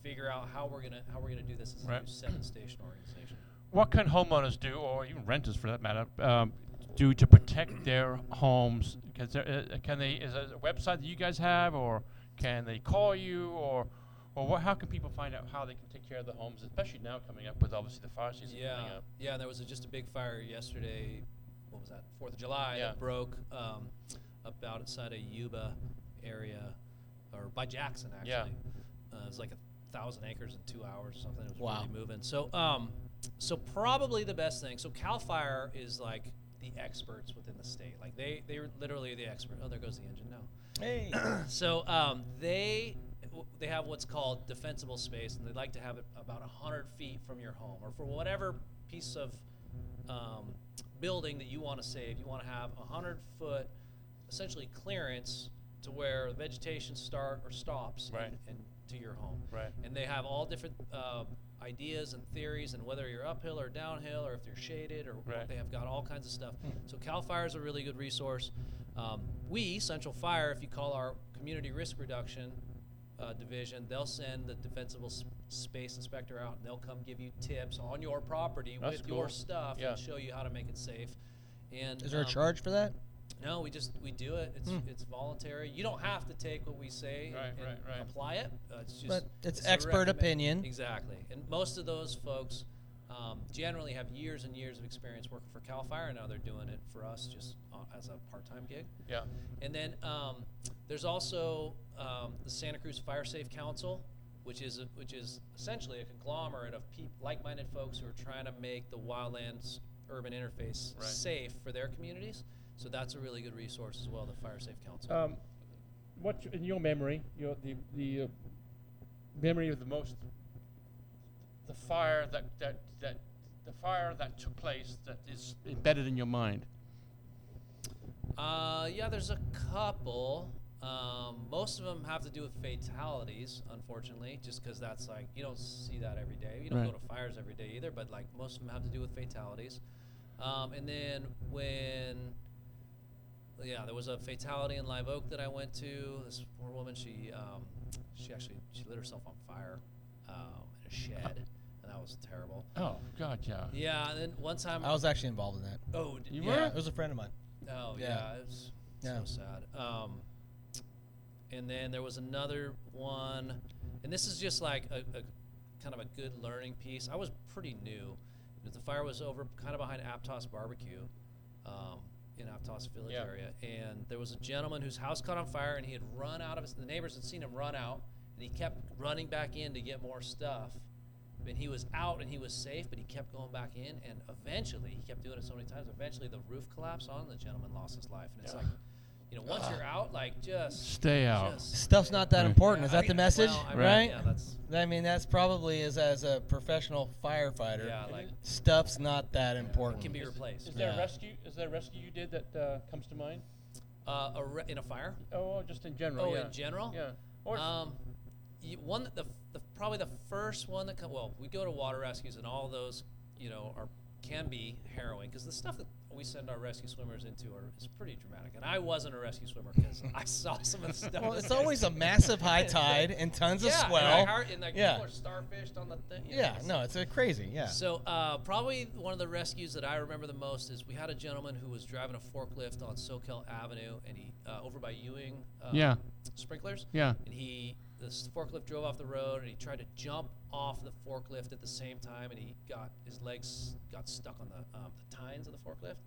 figure out how we're gonna how we're gonna do this as a new seven station organization. What can homeowners do, or even renters for that matter, um, do to protect their homes? Because uh, can they? Is there a website that you guys have, or can they call you, or or what, how can people find out how they can take care of the homes, especially now coming up with obviously the fire season Yeah, coming up? yeah. There was a, just a big fire yesterday. What was that? Fourth of July. Yeah. That broke um, up outside of Yuba area, or by Jackson actually. Yeah. Uh, it was like a thousand acres in two hours or something. It was Wow. really moving. So, um, so probably the best thing. So Cal Fire is like the experts within the state. Like they they are literally the expert. Oh, there goes the engine now. Hey. So um, they they have what's called defensible space, and they like to have it about hundred feet from your home, or for whatever piece of um, building that you want to save. You want to have a hundred foot, essentially clearance to where the vegetation start or stops, Right. and, and to your home. Right. And they have all different um, ideas and theories, and whether you're uphill or downhill, or if they're shaded, or Right. they have got all kinds of stuff. So Cal Fire is a really good resource. Um, we, Central Fire, if you call our community risk reduction uh, division, they'll send the defensible s- space inspector out, and they'll come give you tips on your property That's with cool. your stuff Yeah. and show you how to make it safe. And Is there a um, charge for that? No, we just we do it. It's Hmm. it's voluntary. You don't have to take what we say and, Right, and right, right. apply it. Uh, it's just But it's a expert opinion. Exactly, and most of those folks um, generally have years and years of experience working for Cal Fire. and Now they're doing it for us just uh, as a part-time gig. Yeah. And then um, there's also um, the Santa Cruz Fire Safe Council, which is a, which is essentially a conglomerate of peop- like-minded folks who are trying to make the wildlands urban interface Right. safe for their communities. So that's a really good resource as well, the Fire Safe Council. Um, what in your memory, your the the uh, memory of the most the fire that that that the fire that took place that is embedded in your mind. Uh, yeah, there's a couple. Um, most of them have to do with fatalities, unfortunately, just because that's like you don't see that every day. You don't Right. go to fires every day either, but like most of them have to do with fatalities. Um, and then when, yeah, there was a fatality in Live Oak that I went to. This poor woman, she um, she actually she lit herself on fire um, in a shed, and that was terrible. Oh God, yeah. Yeah, and then one time, I was actually involved in that. oh, d- You yeah, were? It was a friend of mine. Oh Yeah. yeah, it was Yeah. so sad. Um, and then there was another one, and this is just like a, a kind of a good learning piece. I was pretty new. The fire was over kind of behind Aptos Barbecue um, in Aptos Village Yeah. area, and there was a gentleman whose house caught on fire, and he had run out of his. The neighbors had seen him run out, and he kept running back in to get more stuff. And he was out and he was safe, but he kept going back in, and eventually he kept doing it so many times. Eventually, the roof collapsed on, the gentleman lost his life. And it's Yeah. like, you know, once you're out, like just Stay out. just Stuff's not that Right. important. Is Yeah, that the message? well, I mean, right? Yeah, that's I mean, that's probably as as a professional firefighter. yeah, like Stuff's not that important. can be replaced. Is there Yeah. a rescue? Is there a rescue you did that uh, comes to mind? Uh, a re- in a fire? Oh, just in general. Oh, yeah. in general? Yeah. Or Um, y- one the, the probably the first one that come, well, we go to water rescues and all those, you know, are can be harrowing because the stuff that we send our rescue swimmers into are, is pretty dramatic. And I wasn't a rescue swimmer because I saw some of the stuff. Well, it's always a massive high tide and tons yeah, of and I swell. and like yeah. people are starfished on the thing. you know, Yeah, it's- no, it's uh, crazy. Yeah. so uh, probably one of the rescues that I remember the most is we had a gentleman who was driving a forklift on Soquel Avenue, and he uh, over by Ewing. Uh, Yeah. Sprinklers. Yeah. And he this forklift drove off the road, and he tried to jump off the forklift at the same time, and he got his legs got stuck on the um, the tines of the forklift,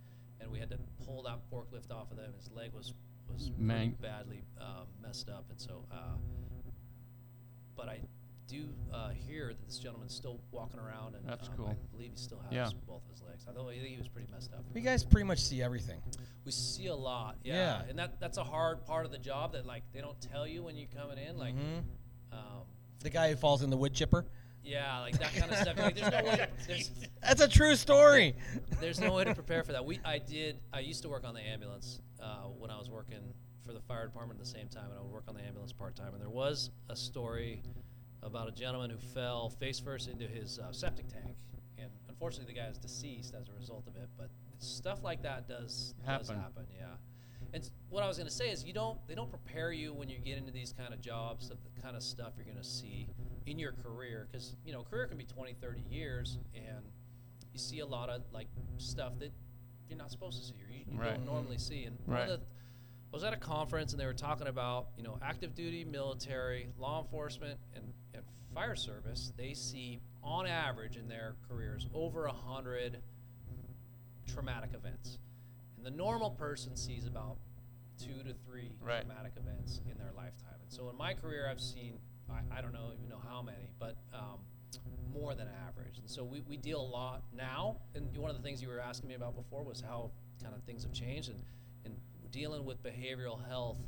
and we had to pull that forklift off of them. His leg was was pretty Man. badly um, messed up, and so. Uh, but I do uh, hear that this gentleman's still walking around, and That's um, cool. I believe he still has Yeah. both of his legs. I think he was pretty messed up. you guys pretty much see everything. We see a lot, yeah. Yeah. and that that's a hard part of the job that like they don't tell you when you're coming in, like, Mhm. um, The guy who falls in the wood chipper. yeah, like that kind of stuff. Like, there's no way. To, there's, That's a true story. there's no way to prepare for that. We I did. I used to work on the ambulance uh, when I was working for the fire department at the same time, and I would work on the ambulance part time. And there was a story about a gentleman who fell face first into his uh, septic tank, and unfortunately, the guy is deceased as a result of it. But stuff like that does does Happen. happen. Yeah. And what I was going to say is, you don't they don't prepare you when you get into these kind of jobs of the kind of stuff you're going to see in your career because you know career can be 20 30 years and you see a lot of like stuff that you're not supposed to see or you, you Right. don't normally see and one Right. of the, I was at a conference and they were talking about you know active duty military law enforcement and fire service they see on average in their careers over a hundred traumatic events. And the normal person sees about two to three Right. traumatic events in their lifetime. And so in my career i've seen i, I don't know even know how many but um, more than average. And so we, we deal a lot now. And one of the things you were asking me about before was how kind of things have changed. And, and dealing with behavioral health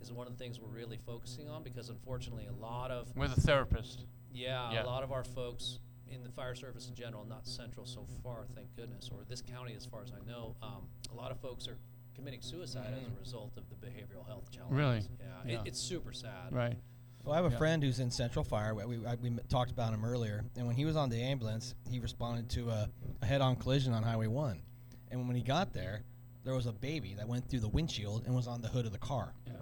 is one of the things we're really focusing on because unfortunately a lot of With a therapist. Yeah, Yeah. a lot of our folks in the fire service in general, not central so far, thank goodness, or this county as far as I know, um, a lot of folks are committing suicide as a result of the behavioral health challenges. Really? Yeah, Yeah. It, it's super sad. Right. Well, I have a Yeah. friend who's in Central Fire. We, we, I, we talked about him earlier, and when he was on the ambulance, he responded to a, a head-on collision on Highway One, and when he got there, there was a baby that went through the windshield and was on the hood of the car, Yeah.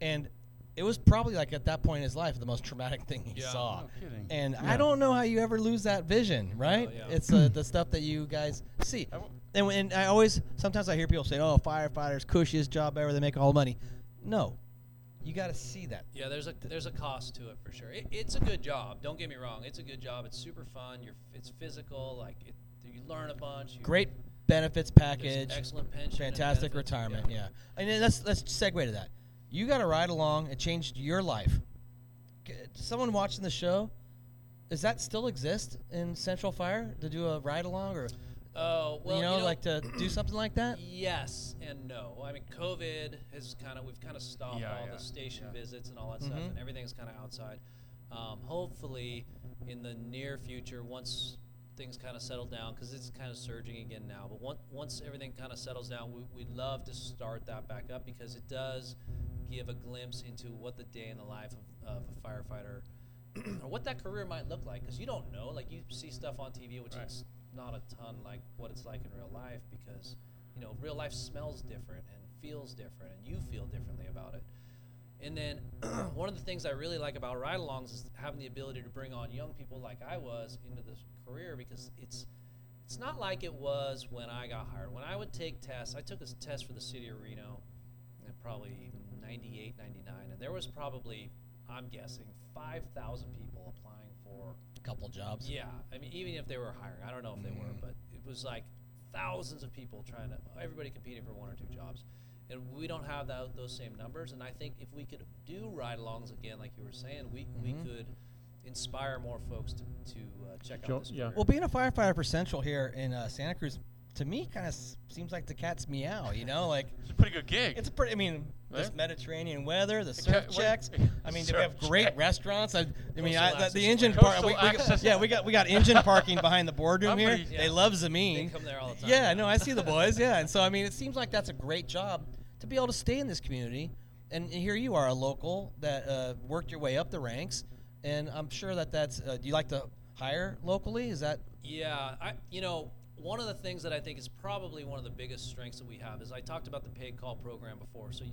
and it was probably like at that point in his life the most traumatic thing he Yeah. saw. No kidding. And Yeah. I don't know how you ever lose that vision, right? yeah. It's uh, the stuff that you guys see. I w- And, when, I always, sometimes I hear people say, "Oh, firefighters, cushiest job ever. They make all the money." No, you got to see that. Yeah, there's a there's a cost to it for sure. It, it's a good job. Don't get me wrong. It's a good job. It's super fun. You're it's physical. Like it, you learn a bunch. You, Great benefits package, excellent pension. fantastic benefits, retirement. Yeah, and then let's let's segue to that. You got to ride along. It changed your life. Someone watching the show, does that still exist in Central Fire to do a ride along or Oh well, you know, like to do something like that? Yes and no. I mean, COVID has kind of we've kind of stopped Yeah, all yeah, the station yeah. visits and all that stuff, Mhm. and everything's kind of outside. Um, hopefully, in the near future, once things kind of settle down, because it's kind of surging again now. But once once everything kind of settles down, we, we'd love to start that back up because it does give a glimpse into what the day in the life of, of a firefighter or what that career might look like because you don't know. Like you see stuff on tv which Right. is not a ton like what it's like in real life because you know real life smells different and feels different and you feel differently about it. And then one of the things i really like about ride-alongs is having the ability to bring on young people like i was into this career because it's it's not like it was when i got hired. When i would take tests i took a test for the city of reno and probably 98 99 and there was probably i'm guessing 5000 people applying for A couple jobs. yeah, I mean, even if they were hiring, I don't know if they were, Mhm. but it was like thousands of people trying to, everybody competing for one or two jobs, and we don't have that, those same numbers. And I think if we could do ride-alongs again, like you were saying, we we Mhm. could inspire more folks to to uh, check Jo- out this. yeah. career. Well, being a firefighter for Central here in uh, Santa Cruz, to me, kind of s- seems like the cat's meow. You know, like It's a pretty good gig. it's a pretty. I mean, this Right? Mediterranean weather, the surf what- checks. I mean, we have great check. restaurants. I, I mean, I, the, access the engine point. park. We, we, yeah, we got we got engine parking behind the boardroom here. Somebody- They love Zameen. They come there all the time. Yeah, no, I see the boys. Yeah, and so I mean, it seems like that's a great job to be able to stay in this community. And here you are, a local that uh, worked your way up the ranks, and I'm sure that that's. Uh, do you like to hire locally? Is that Yeah, I you know one of the things that I think is probably one of the biggest strengths that we have is I talked about the paid call program before. So you,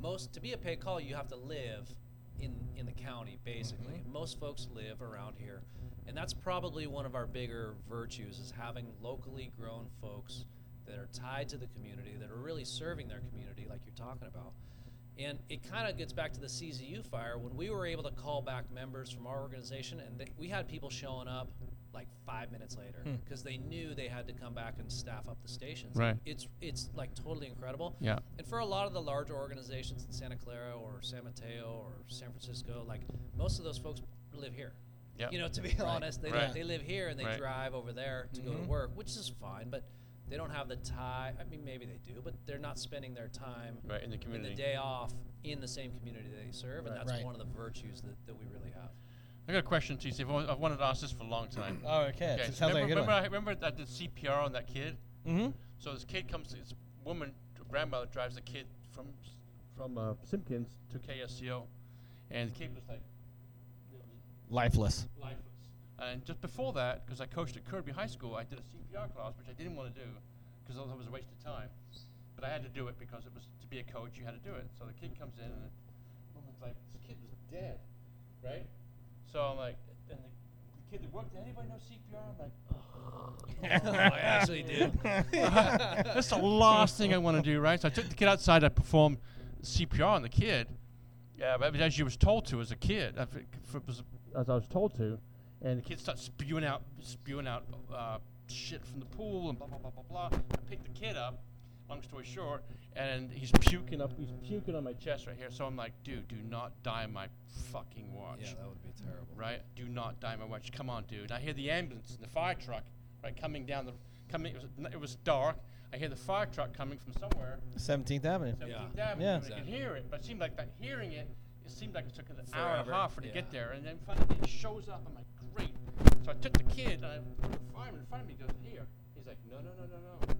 most to be a paid call, you have to live in in the county basically. Mm-hmm. Most folks live around here, and that's probably one of our bigger virtues is having locally grown folks that are tied to the community that are really serving their community, like you're talking about. And it kind of gets back to the CZU fire when we were able to call back members from our organization, and they, we had people showing up like five minutes later Hmm. because they knew they had to come back and staff up the stations. Right. It's it's like totally incredible. Yeah. And for a lot of the larger organizations in Santa Clara or San Mateo or San Francisco, like most of those folks live here. Yep. You know, to be honest, they, Right. live, they live here and they Right. drive over there to go to Mhm. work, which is fine, but they don't have the tie. I mean, maybe they do, but they're not spending their time Right in the community, in the day off in the same community they serve, and that's Right. one of the virtues that, that we really have. I got a question, TC. I've wa- I've wanted to ask this for a long time. Oh, okay. Okay, It so sounds like a remember, good remember, one. I, remember I did CPR on that kid. Mm-hmm. So this kid comes, this woman, grandmother drives the kid from from uh, Simpkins to KSCO, and the kid was like Lifeless. lifeless. And just before that, because I coached at Kirby High School, I did a CPR class, which I didn't want to do because I thought it was a waste of time. But I had to do it because it was to be a coach, you had to do it. So the kid comes in, and the woman's like, "This kid was dead, right?" So I'm like, and the, the kid that worked, did anybody know CPR? I'm like, oh, I actually do. That's the last thing I want to do, right? So I took the kid outside. I performed CPR on the kid. Yeah, but as you was told to as a kid, I think f- was as I was told to, and the kid starts spewing out, spewing out uh, shit from the pool and blah blah blah blah blah. I picked the kid up. Long story short, and he's puking up. He's puking on my chest right here. So I'm like, dude, do not die on my fucking watch yeah, that would be terrible. right? Do not die my watch. Come on, dude. I hear the ambulance and the fire truck, right, coming down the coming. It was, it was dark. I hear the fire truck coming from somewhere. 17th Avenue. 17th Yeah. Avenue. Yeah. and I could Exactly. hear it, but it seemed like that hearing it. It seemed like it took an hour and a half for it to get there, and then finally it shows up. I'm like, great. So I took the kid and I put the fireman in front of me. He goes, here. He's like, no, no, no, no, no.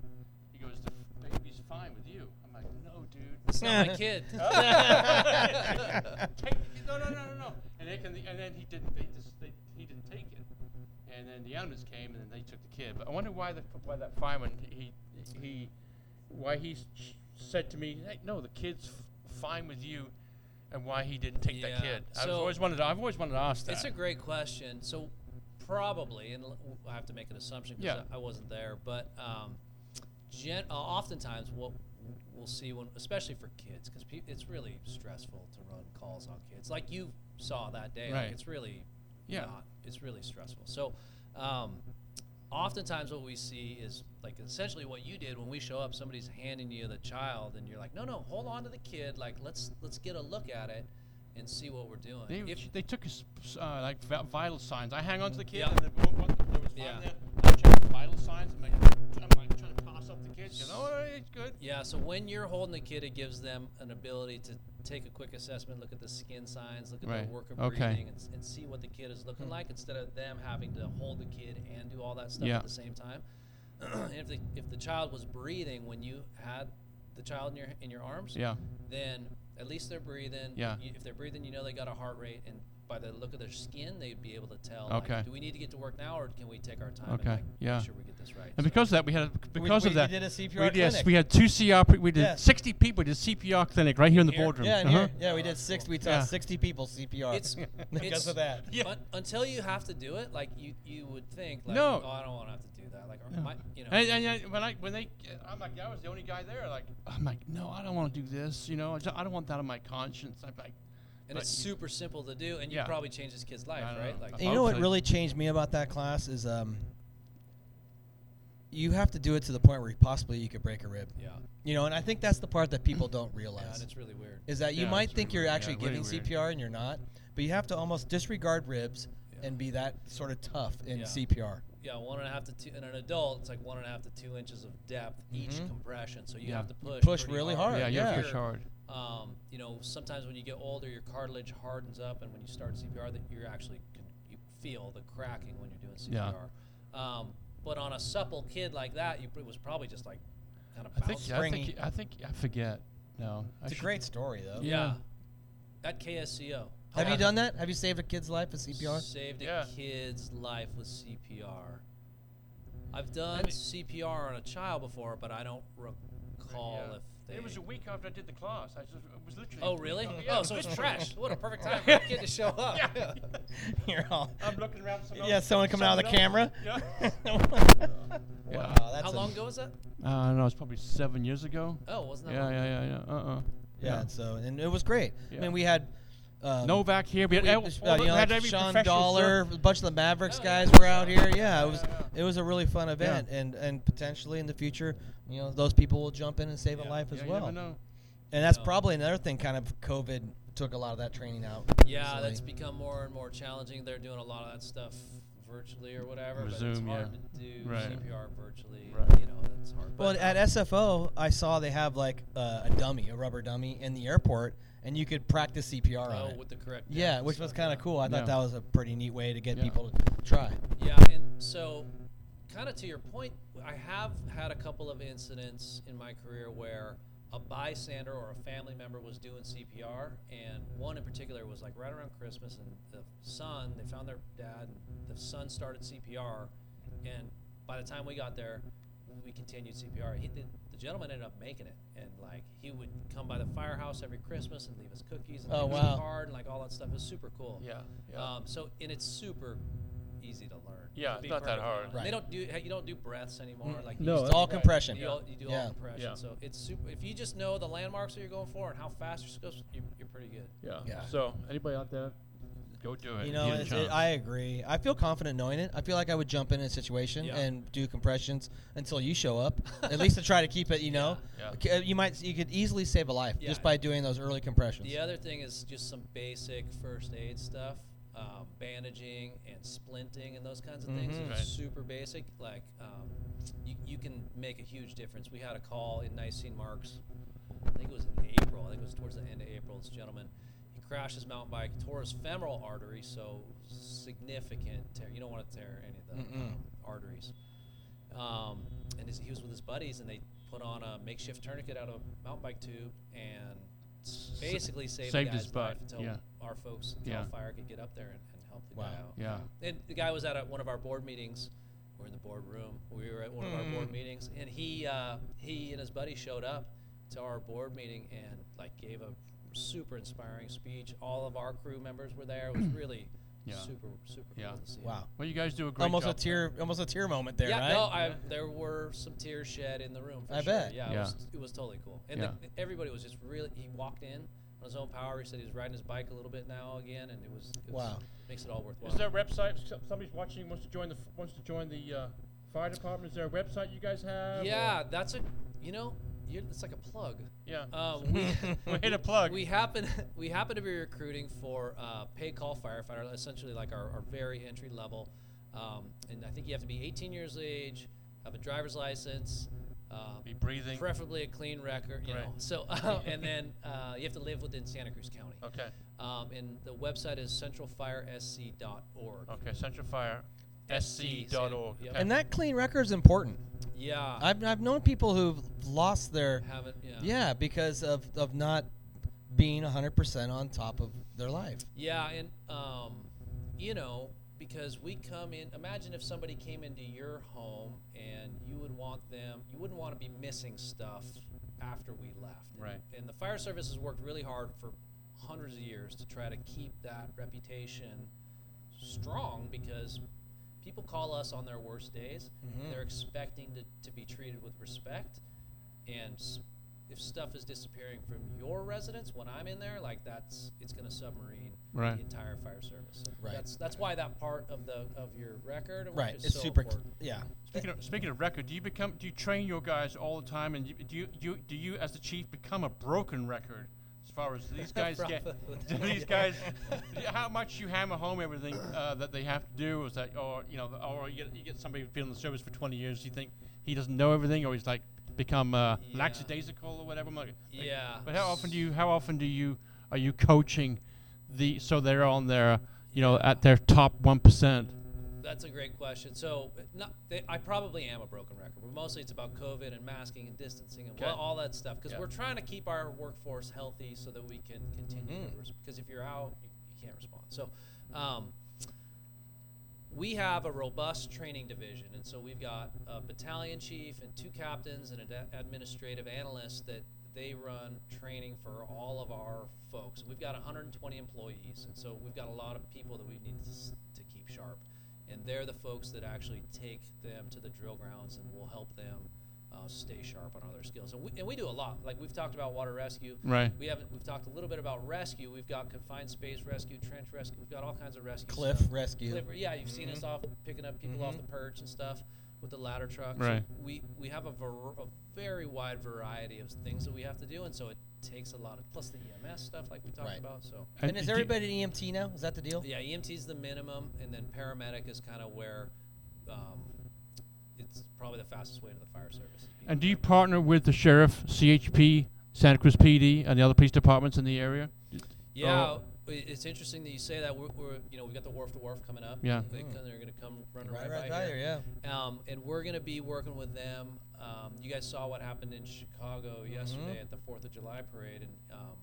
He goes, the f- baby's fine with you. I'm like, no, dude. It's not my kid. take the kid. No, no, no, no, no. And, they can, and then he didn't. They just, they, he didn't take it. And then the ambulance came, and then they took the kid. But I wonder why the why that fireman he he why he said to me, hey, no, the kid's f- fine with you, and why he didn't take that kid. I've so- always wanted. To, I've always wanted to ask that. It's a great question. So probably, and I have to make an assumption because Yeah. I, I wasn't there, but um, gen- uh, oftentimes what we'll see when, especially for kids, because pe- it's really stressful to run calls on kids, like you saw that day. Right. Like it's really Yeah. not. It's really stressful. So. Um, Oftentimes, what we see is like essentially what you did when we show up. Somebody's handing you the child, and you're like, "No, no, hold on to the kid. Like, let's let's get a look at it and see what we're doing." They, If- they took us uh, like vi- vital signs. I hang on to the kid, Yeah. and the, one, one, there was fine Yeah. there. I checked the vital signs. I'm like, up the kid. You know, it's good. Yeah, so when you're holding the kid, it gives them an ability to take a quick assessment, look at the skin signs, look at Right. the work of Okay. breathing, and, and see what the kid is looking hmm. like instead of them having to hold the kid and do all that stuff Yeah. at the same time. And if the if the child was breathing when you had the child in your in your arms, Yeah. then at least they're breathing. Yeah. You, if they're breathing, you know they got a heart rate, and by the look of their skin, they'd be able to tell. Okay. Like, do we need to get to work now, or can we take our time Okay, and like, yeah. make sure we get this right? And So- because of that, we had a, because we- of that we did a CPR we, yes, clinic. we had two CR. pre- We did Yeah. 60 people. Did CPR clinic right here in the Here? boardroom. Yeah, and Uh-huh. here, yeah, we did six. We taught Yeah. 60 people CPR. It's- because it's- of that. Yeah. But until you have to do it, like you, you would think, like, No. oh, I don't want to have to do that. Like, or No. my, you know, And, and, yeah, when I when they, I'm like, I was the only guy there. Like, I'm like, no, I don't want to do this. You know, I just- I don't want that on my conscience. I'm like, and but it's you- super simple to do, and you Yeah. probably change this kid's life, right? know. Like, And you know what Hopefully. really changed me about that class is um, you have to do it to the point where you possibly you could break a rib. yeah, You know, and I think that's the part that people don't yeah, realize and it's really weird. is that you Yeah, might think really you're actually Yeah, giving weird. CPR and you're not, but you have to almost disregard ribs Yeah. and be that sort of tough in Yeah. CPR. Yeah, one and a half to two. In an adult, it's like one and a half to two inches of depth each Mhm. compression. So you Yeah. have to push. Push really hard, yeah, you have to push hard. Um, you know, sometimes when you get older, your cartilage hardens up, and when you start CPR, that you're actually you feel the cracking when you're doing Yeah. CPR. Um, but on a supple kid like that, you it was probably just like kind of I think. I think, I think, I forget. No, It's a great story though. Yeah. At KSCO. Have How you done that? Have you saved a kid's life with CPR? Saved a kid's life with CPR. I've done I mean- CPR on a child before, but I don't recall Yeah. if they. It was a week after I did the class. I just it was literally. Oh really? Yeah, oh, so it's trash. What a perfect time for a kid to show up. Yeah. You're all. I'm looking around. Someone Yeah, someone coming out of the camera. Yeah. wow, that's How long ago was that? Uh, no, it's probably seven years ago. Oh, wasn't that Yeah, long? yeah, yeah, yeah. Uh, uh Yeah, and so and it was great. I mean, we had. Um, Novak here. We had, we- all- uh, you know, had like Shawn Dollar, a bunch of the Mavericks Oh, guys yeah. were out here. Yeah, it was it was a really fun event, and and potentially in the future, you know, those people will jump in and save a life as yeah, you well. never know. And that's No. probably another thing. Kind of COVID took a lot of that training out. Yeah, recently. that's become more and more challenging. They're doing a lot of that stuff virtually or whatever, Over but it's Zoom, hard yeah. to do Right. CPR virtually. Right. You know, it's hard. Well, But, at um, SFO, I saw they have like uh, a dummy, a rubber dummy, in the airport, and you could practice CPR on oh, it. with the correct. Yeah, depth and which was kind of cool. I thought that was a pretty neat way to get Yeah. people to try. Yeah, and so kind of to your point, I have had a couple of incidents in my career where a bystander or a family member was doing CPR, and one in particular was like right around Christmas, and the son, they found their dad, and the son started CPR, and by the time we got there, we continued CPR. He, the, the gentleman ended up making it, and like he would come by the firehouse every Christmas and leave us cookies and Oh, leave us a card and like all that stuff. It was super cool. Yeah, yeah. Um, so and it's super easy to learn. Yeah, to it's not that hard. Right. They don't do you don't do breaths anymore. Mm. Like you No, It's all compression. You, all, you do Yeah. all compression. Yeah. So it's super. If you just know the landmarks that you're going for and how fast you're supposed, to, you're, you're pretty good. yeah. Yeah. So anybody out there, go do it. You know, Get it's, it. I agree. I feel confident knowing it. I feel like I would jump in a situation Yeah. and do compressions until you show up, at least to try to keep it. You know, Yeah. K- uh, you might you could easily save a life Yeah. just by doing those early compressions. The other thing is just some basic first aid stuff, um, bandaging and splinting and those kinds of things. Mhm. are Right. super basic. Like um, you, you can make a huge difference. We had a call in Nisene Marks. I think it was in April. I think it was towards the end of April. This gentleman, he crashed his mountain bike, tore his femoral artery, so significant tear. You don't want to tear any of the um, arteries. Um, and his, he was with his buddies, and they put on a makeshift tourniquet out of a mountain bike tube and basically saved, saved the his butt, life until yeah. our folks, until Yeah. fire could get up there and, and help the guy out. Yeah. And the guy was at a, one of our board meetings. We're in the boardroom. We were at one of our board Mm. meetings, and he uh, he and his buddy showed up to our board meeting and like gave a super inspiring speech. All of our crew members were there. It was really Yeah. super super Yeah. cool to see. Wow. Well, you guys do a great Almost job. a tear, almost a tear moment there, yeah, right? no, I, there were some tears shed in the room. For I sure. bet. Yeah, Yeah. It, was, it was totally cool, and Yeah. the, everybody was just really. He walked in on his own power. He said he was riding his bike a little bit now again, and it was. It was Wow. Makes it all worthwhile. Is there a website? Somebody's watching wants to join the wants to join the uh, fire department. Is there a website you guys have? or- yeah, that's a. You know, you're, it's like a plug. Yeah. Um, we, we hit a plug. we happen we happen to be recruiting for uh, paid call firefighter, essentially like our, our very entry level. Um, and I think you have to be 18 years of age, have a driver's license, uh, Be breathing. preferably a clean record, you Right. know. So uh, and then uh, you have to live within Santa Cruz County. Okay. Um, and the website is centralfiresc.org. Okay. Central Fire. SC, SC.org. Yep. Okay. And that clean record is important. Yeah, I've, I've known people who've lost their haven't. Yeah. yeah because of, of not being 100% on top of their life. Yeah, and um, you know, because we come in. Imagine if somebody came into your home and you would want them. You wouldn't want to be missing stuff after we left. Right. And the fire service has worked really hard for hundreds of years to try to keep that reputation strong because people call us on their worst days. Mhm. They're expecting to, to be treated with respect. And if stuff is disappearing from your residence when I'm in there, like that's it's going to submarine Right. the entire fire service. So Right. That's that's why that part of the of your record, Right. is It's so super. important. Yeah. Speaking of, speaking of record, do you become do you train your guys all the time, and you, do you, you do you as the chief become a broken record as far as these guys get? These guys, how much you hammer home everything uh, that they have to do? Is that, or you know, or you get, you get somebody who's been in the service for 20 years? You think he doesn't know everything, or he's like become uh, Yeah. lackadaisical or whatever? Like- Yeah. But how often do you? How often do you? Are you coaching the so they're on their, you know, at their top one percent? That's a great question. So, not, they, I probably am a broken record, but mostly it's about COVID and masking and distancing and Okay. well, all that stuff. Because Yeah. we're trying to keep our workforce healthy so that we can continue. To res- Because if you're out, you, you can't respond. So, um, we have a robust training division, and so we've got a battalion chief and two captains and an ad- administrative analyst that they run training for all of our folks. We've got 120 employees, and so we've got a lot of people that we need to, to keep sharp. And they're the folks that actually take them to the drill grounds and will help them uh, stay sharp on other skills. And we, and we do a lot. Like we've talked about water rescue. Right. We haven't. We've talked a little bit about rescue. We've got confined space rescue, trench rescue. We've got all kinds of rescue. Cliff stuff. rescue. Cliff, yeah, you've seen us off picking up people off Mhm. the perch and stuff with the ladder trucks. Right. We we have a, ver- a very wide variety of things that we have to do, and so it takes a lot of plus the EMS stuff like we talked Right. about. So And And is everybody an EMT now? Is that the deal? yeah, EMT is the minimum, and then paramedic is kind of where um, it's probably the fastest way to the fire service. And do you partner with the sheriff, CHP, Santa Cruz PD, and the other police departments in the area? Yeah, Oh. I- it's interesting that you say that. We're, we're you know we got the wharf to wharf coming up. Yeah. they, are going to come running Right, right, right, by right here. there, yeah. Um, and we're going to be working with them. Um, you guys saw what happened in Chicago yesterday Mhm. at the Fourth of July parade, and um,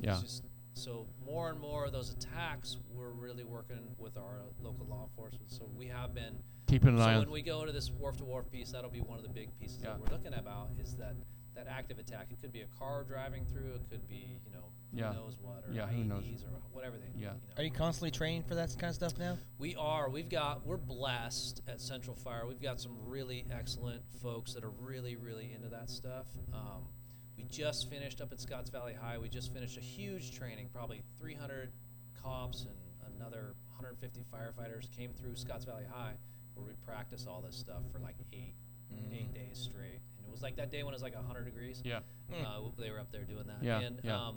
Yeah. just so more and more of those attacks. We're really working with our local law enforcement. So we have been. Keeping an So eye when we go to this wharf to wharf piece, that'll be one of the big pieces Yeah. that we're looking about is that that active attack. It could be a car driving through. It could be you know Yeah. who knows what or Yeah, who knows? IEDs or whatever they. Yeah. You know. Are you constantly training for that kind of stuff now? We are. We've got. We're blessed at Central Fire. We've got some really excellent folks that are really, really into that stuff. Um, we just finished up at Scotts Valley High. We just finished a huge training. Probably 300 cops and another 150 firefighters came through Scotts Valley High, where we practice all this stuff for like 8 eight days straight. And it was like that day when it was like 100 degrees. Yeah. Mm. Uh, they were up there doing that. Yeah, And yeah. Um,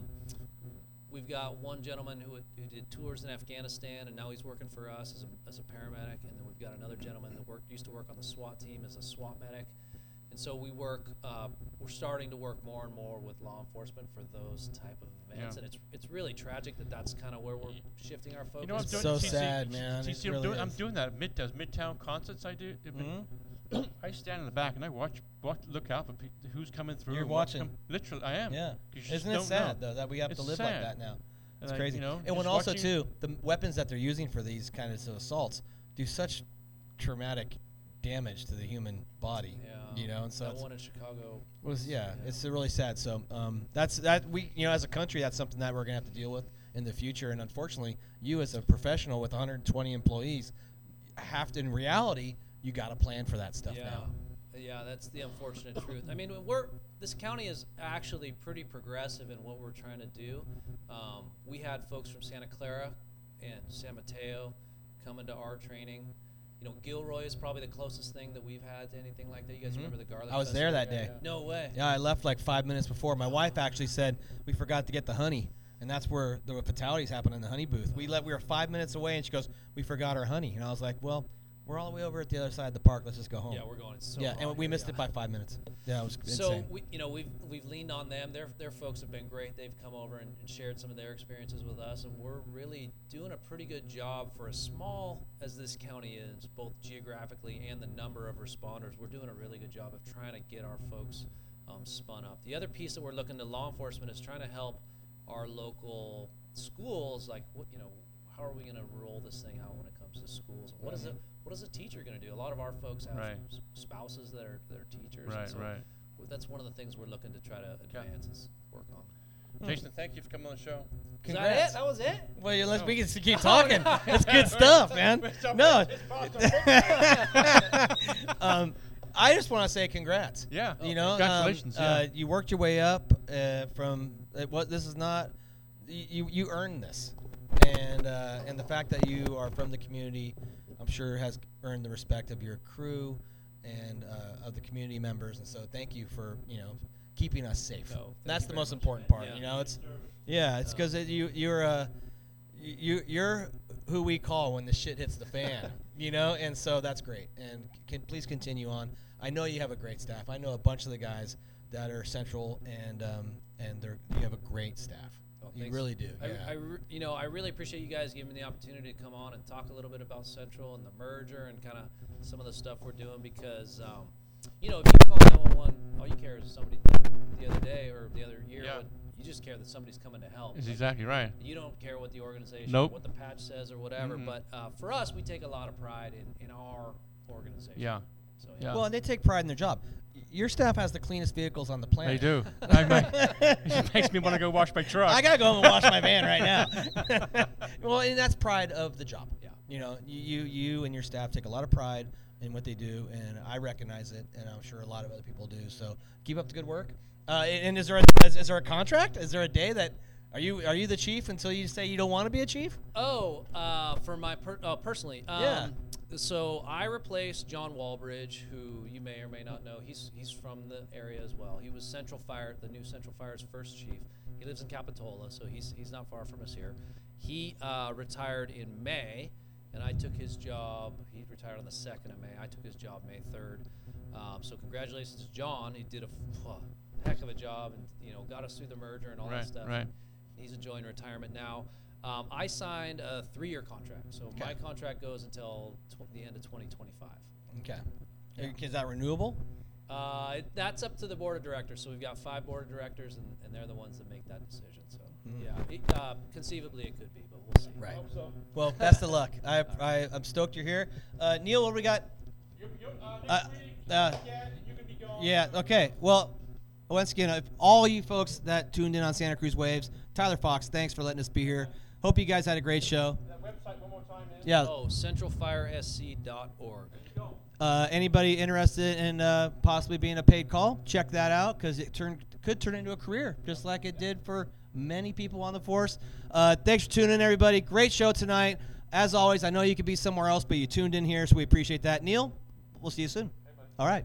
we've got one gentleman who, who did tours in Afghanistan, and now he's working for us as a, as a paramedic. And then we've got another gentleman that worked used to work on the SWAT team as a SWAT medic. And so we work. Uh, we're starting to work more and more with law enforcement for those type of events, Yeah. and it's it's really tragic that that's kind of where we're shifting our focus. You know, I'm doing so see- see- sad, man. see- It see, I'm, really doing, I'm doing that at mid, those Midtown concerts I do. I mean, Mhm. I stand in the back and I watch, watch look out for pe- who's coming through. You're watching. com- literally, I am. Yeah. Isn't it sad know. though that we have to It's live like that now? It's And I- crazy. you know, and when also too, the weapons that they're using for these kinds of assaults do such traumatic damage to the human body. Yeah. You know, and so that one in Chicago. was yeah, Yeah. it's really sad. So um, that's that we you know as a country that's something that we're gonna have to deal with in the future. And unfortunately, you as a professional with 120 employees have to in reality you got to plan for that stuff yeah. now. Yeah, that's the unfortunate truth. I mean, we're this county is actually pretty progressive in what we're trying to do. Um, we had folks from Santa Clara and San Mateo come into our training. You know, Gilroy is probably the closest thing that we've had to anything like that. You guys Mhm. remember the Garlic? I was there that day. No way. Yeah, I left like five minutes before. My wife actually said we forgot to get the honey, and that's where the fatalities happen in the honey booth. We let we were five minutes away, and she goes, "We forgot our honey," and I was like, "Well, we're all the way over at the other side of the park. Let's just go home." Yeah, we're going. It's so yeah, and we here, missed yeah. it by five minutes. Yeah, it was So insane. we, you know, we've we've leaned on them. Their their folks have been great. They've come over and, and shared some of their experiences with us, and we're really doing a pretty good job for as small as this county is, both geographically and the number of responders. We're doing a really good job of trying to get our folks um, spun up. The other piece that we're looking to law enforcement is trying to help our local schools. Like, you know, how are we going to roll this thing out when it comes to schools? And what is it? What is a teacher going to do? A lot of our folks have Right. s- spouses that are that are teachers. and Right, so right. well, that's one of the things we're looking to try to advance is work on. Jason, thank you for coming on the show. Is Congrats. that it? That was it? Well, yeah, let's No. we can keep talking. it's good stuff, man. No. um, I just want to say congrats. Yeah. You know, um, Congratulations, yeah. uh, you worked your way up uh, from uh, what this is not. You you earned this, and uh, and the fact that you are from the community, I'm sure has earned the respect of your crew and uh, of the community members. And so thank you for you know keeping us safe. That's the most important part. Yeah. You know, it's yeah, it's because it, you you're uh, you you're who we call when the shit hits the fan. you know, and so that's great. And can please continue on. I know you have a great staff. I know a bunch of the guys that are central, and um, and they're you have a great staff. Oh, you really do. I, yeah. I re- you know, I really appreciate you guys giving me the opportunity to come on and talk a little bit about Central and the merger and kind of some of the stuff we're doing because, um, you know, if you call 911, all you care is somebody the other day or the other year Yeah. would, You just care that somebody's coming to help. Is Like, exactly right. You don't care what the organization, Nope. what the patch says, or whatever. Mm-hmm. But uh, for us, we take a lot of pride in, in our organization. Yeah. So Yeah. Well, and they take pride in their job. Your staff has the cleanest vehicles on the planet. They do. I might, it makes me want to go wash my truck. I gotta go home and wash my van right now. well, and that's pride of the job. Yeah. You know, you, you you and your staff take a lot of pride in what they do, and I recognize it, and I'm sure a lot of other people do. So keep up the good work. Uh, and and is there a, is, is there a contract? Is there a day that are you are you the chief until you say you don't want to be a chief? Oh, uh, for my per- uh, personally, um, Yeah. So I replaced John Walbridge, who you may or may not know. He's he's from the area as well. He was Central Fire, the new Central Fire's first chief. He lives in Capitola, so he's he's not far from us here. He uh, retired in May, and I took his job. He retired on the second of May. I took his job May third. Um, so congratulations to John. He did a f- heck of a job, and you know got us through the merger and all Right, that stuff. right. He's enjoying retirement now. Um, I signed a three-year contract, so my contract goes until tw- the end of 2025. Okay. Is that renewable? Uh, it- that's up to the board of directors. So we've got five board of directors, and, and they're the ones that make that decision. So Mhm. yeah, it, uh, conceivably it could be, but we'll see. Right. Hope so. Well, best of luck. I, I I'm stoked you're here. Uh, Neil, what do we got? You, you, uh, Uh, week, uh, yeah, you can be gone. Yeah. Okay. Well, once again, if all you folks that tuned in on Santa Cruz Waves, Tyler Fox, thanks for letting us be here. Hope you guys had a great show. That website one more time. is- Yeah. Oh, centralfiresc.org. Uh, anybody interested in uh, possibly being a paid call, check that out because it turn, could turn into a career, just like it did for many people on the force. Uh, thanks for tuning in, everybody. Great show tonight. As always, I know you could be somewhere else, but you tuned in here, so we appreciate that. Neil, we'll see you soon. All right.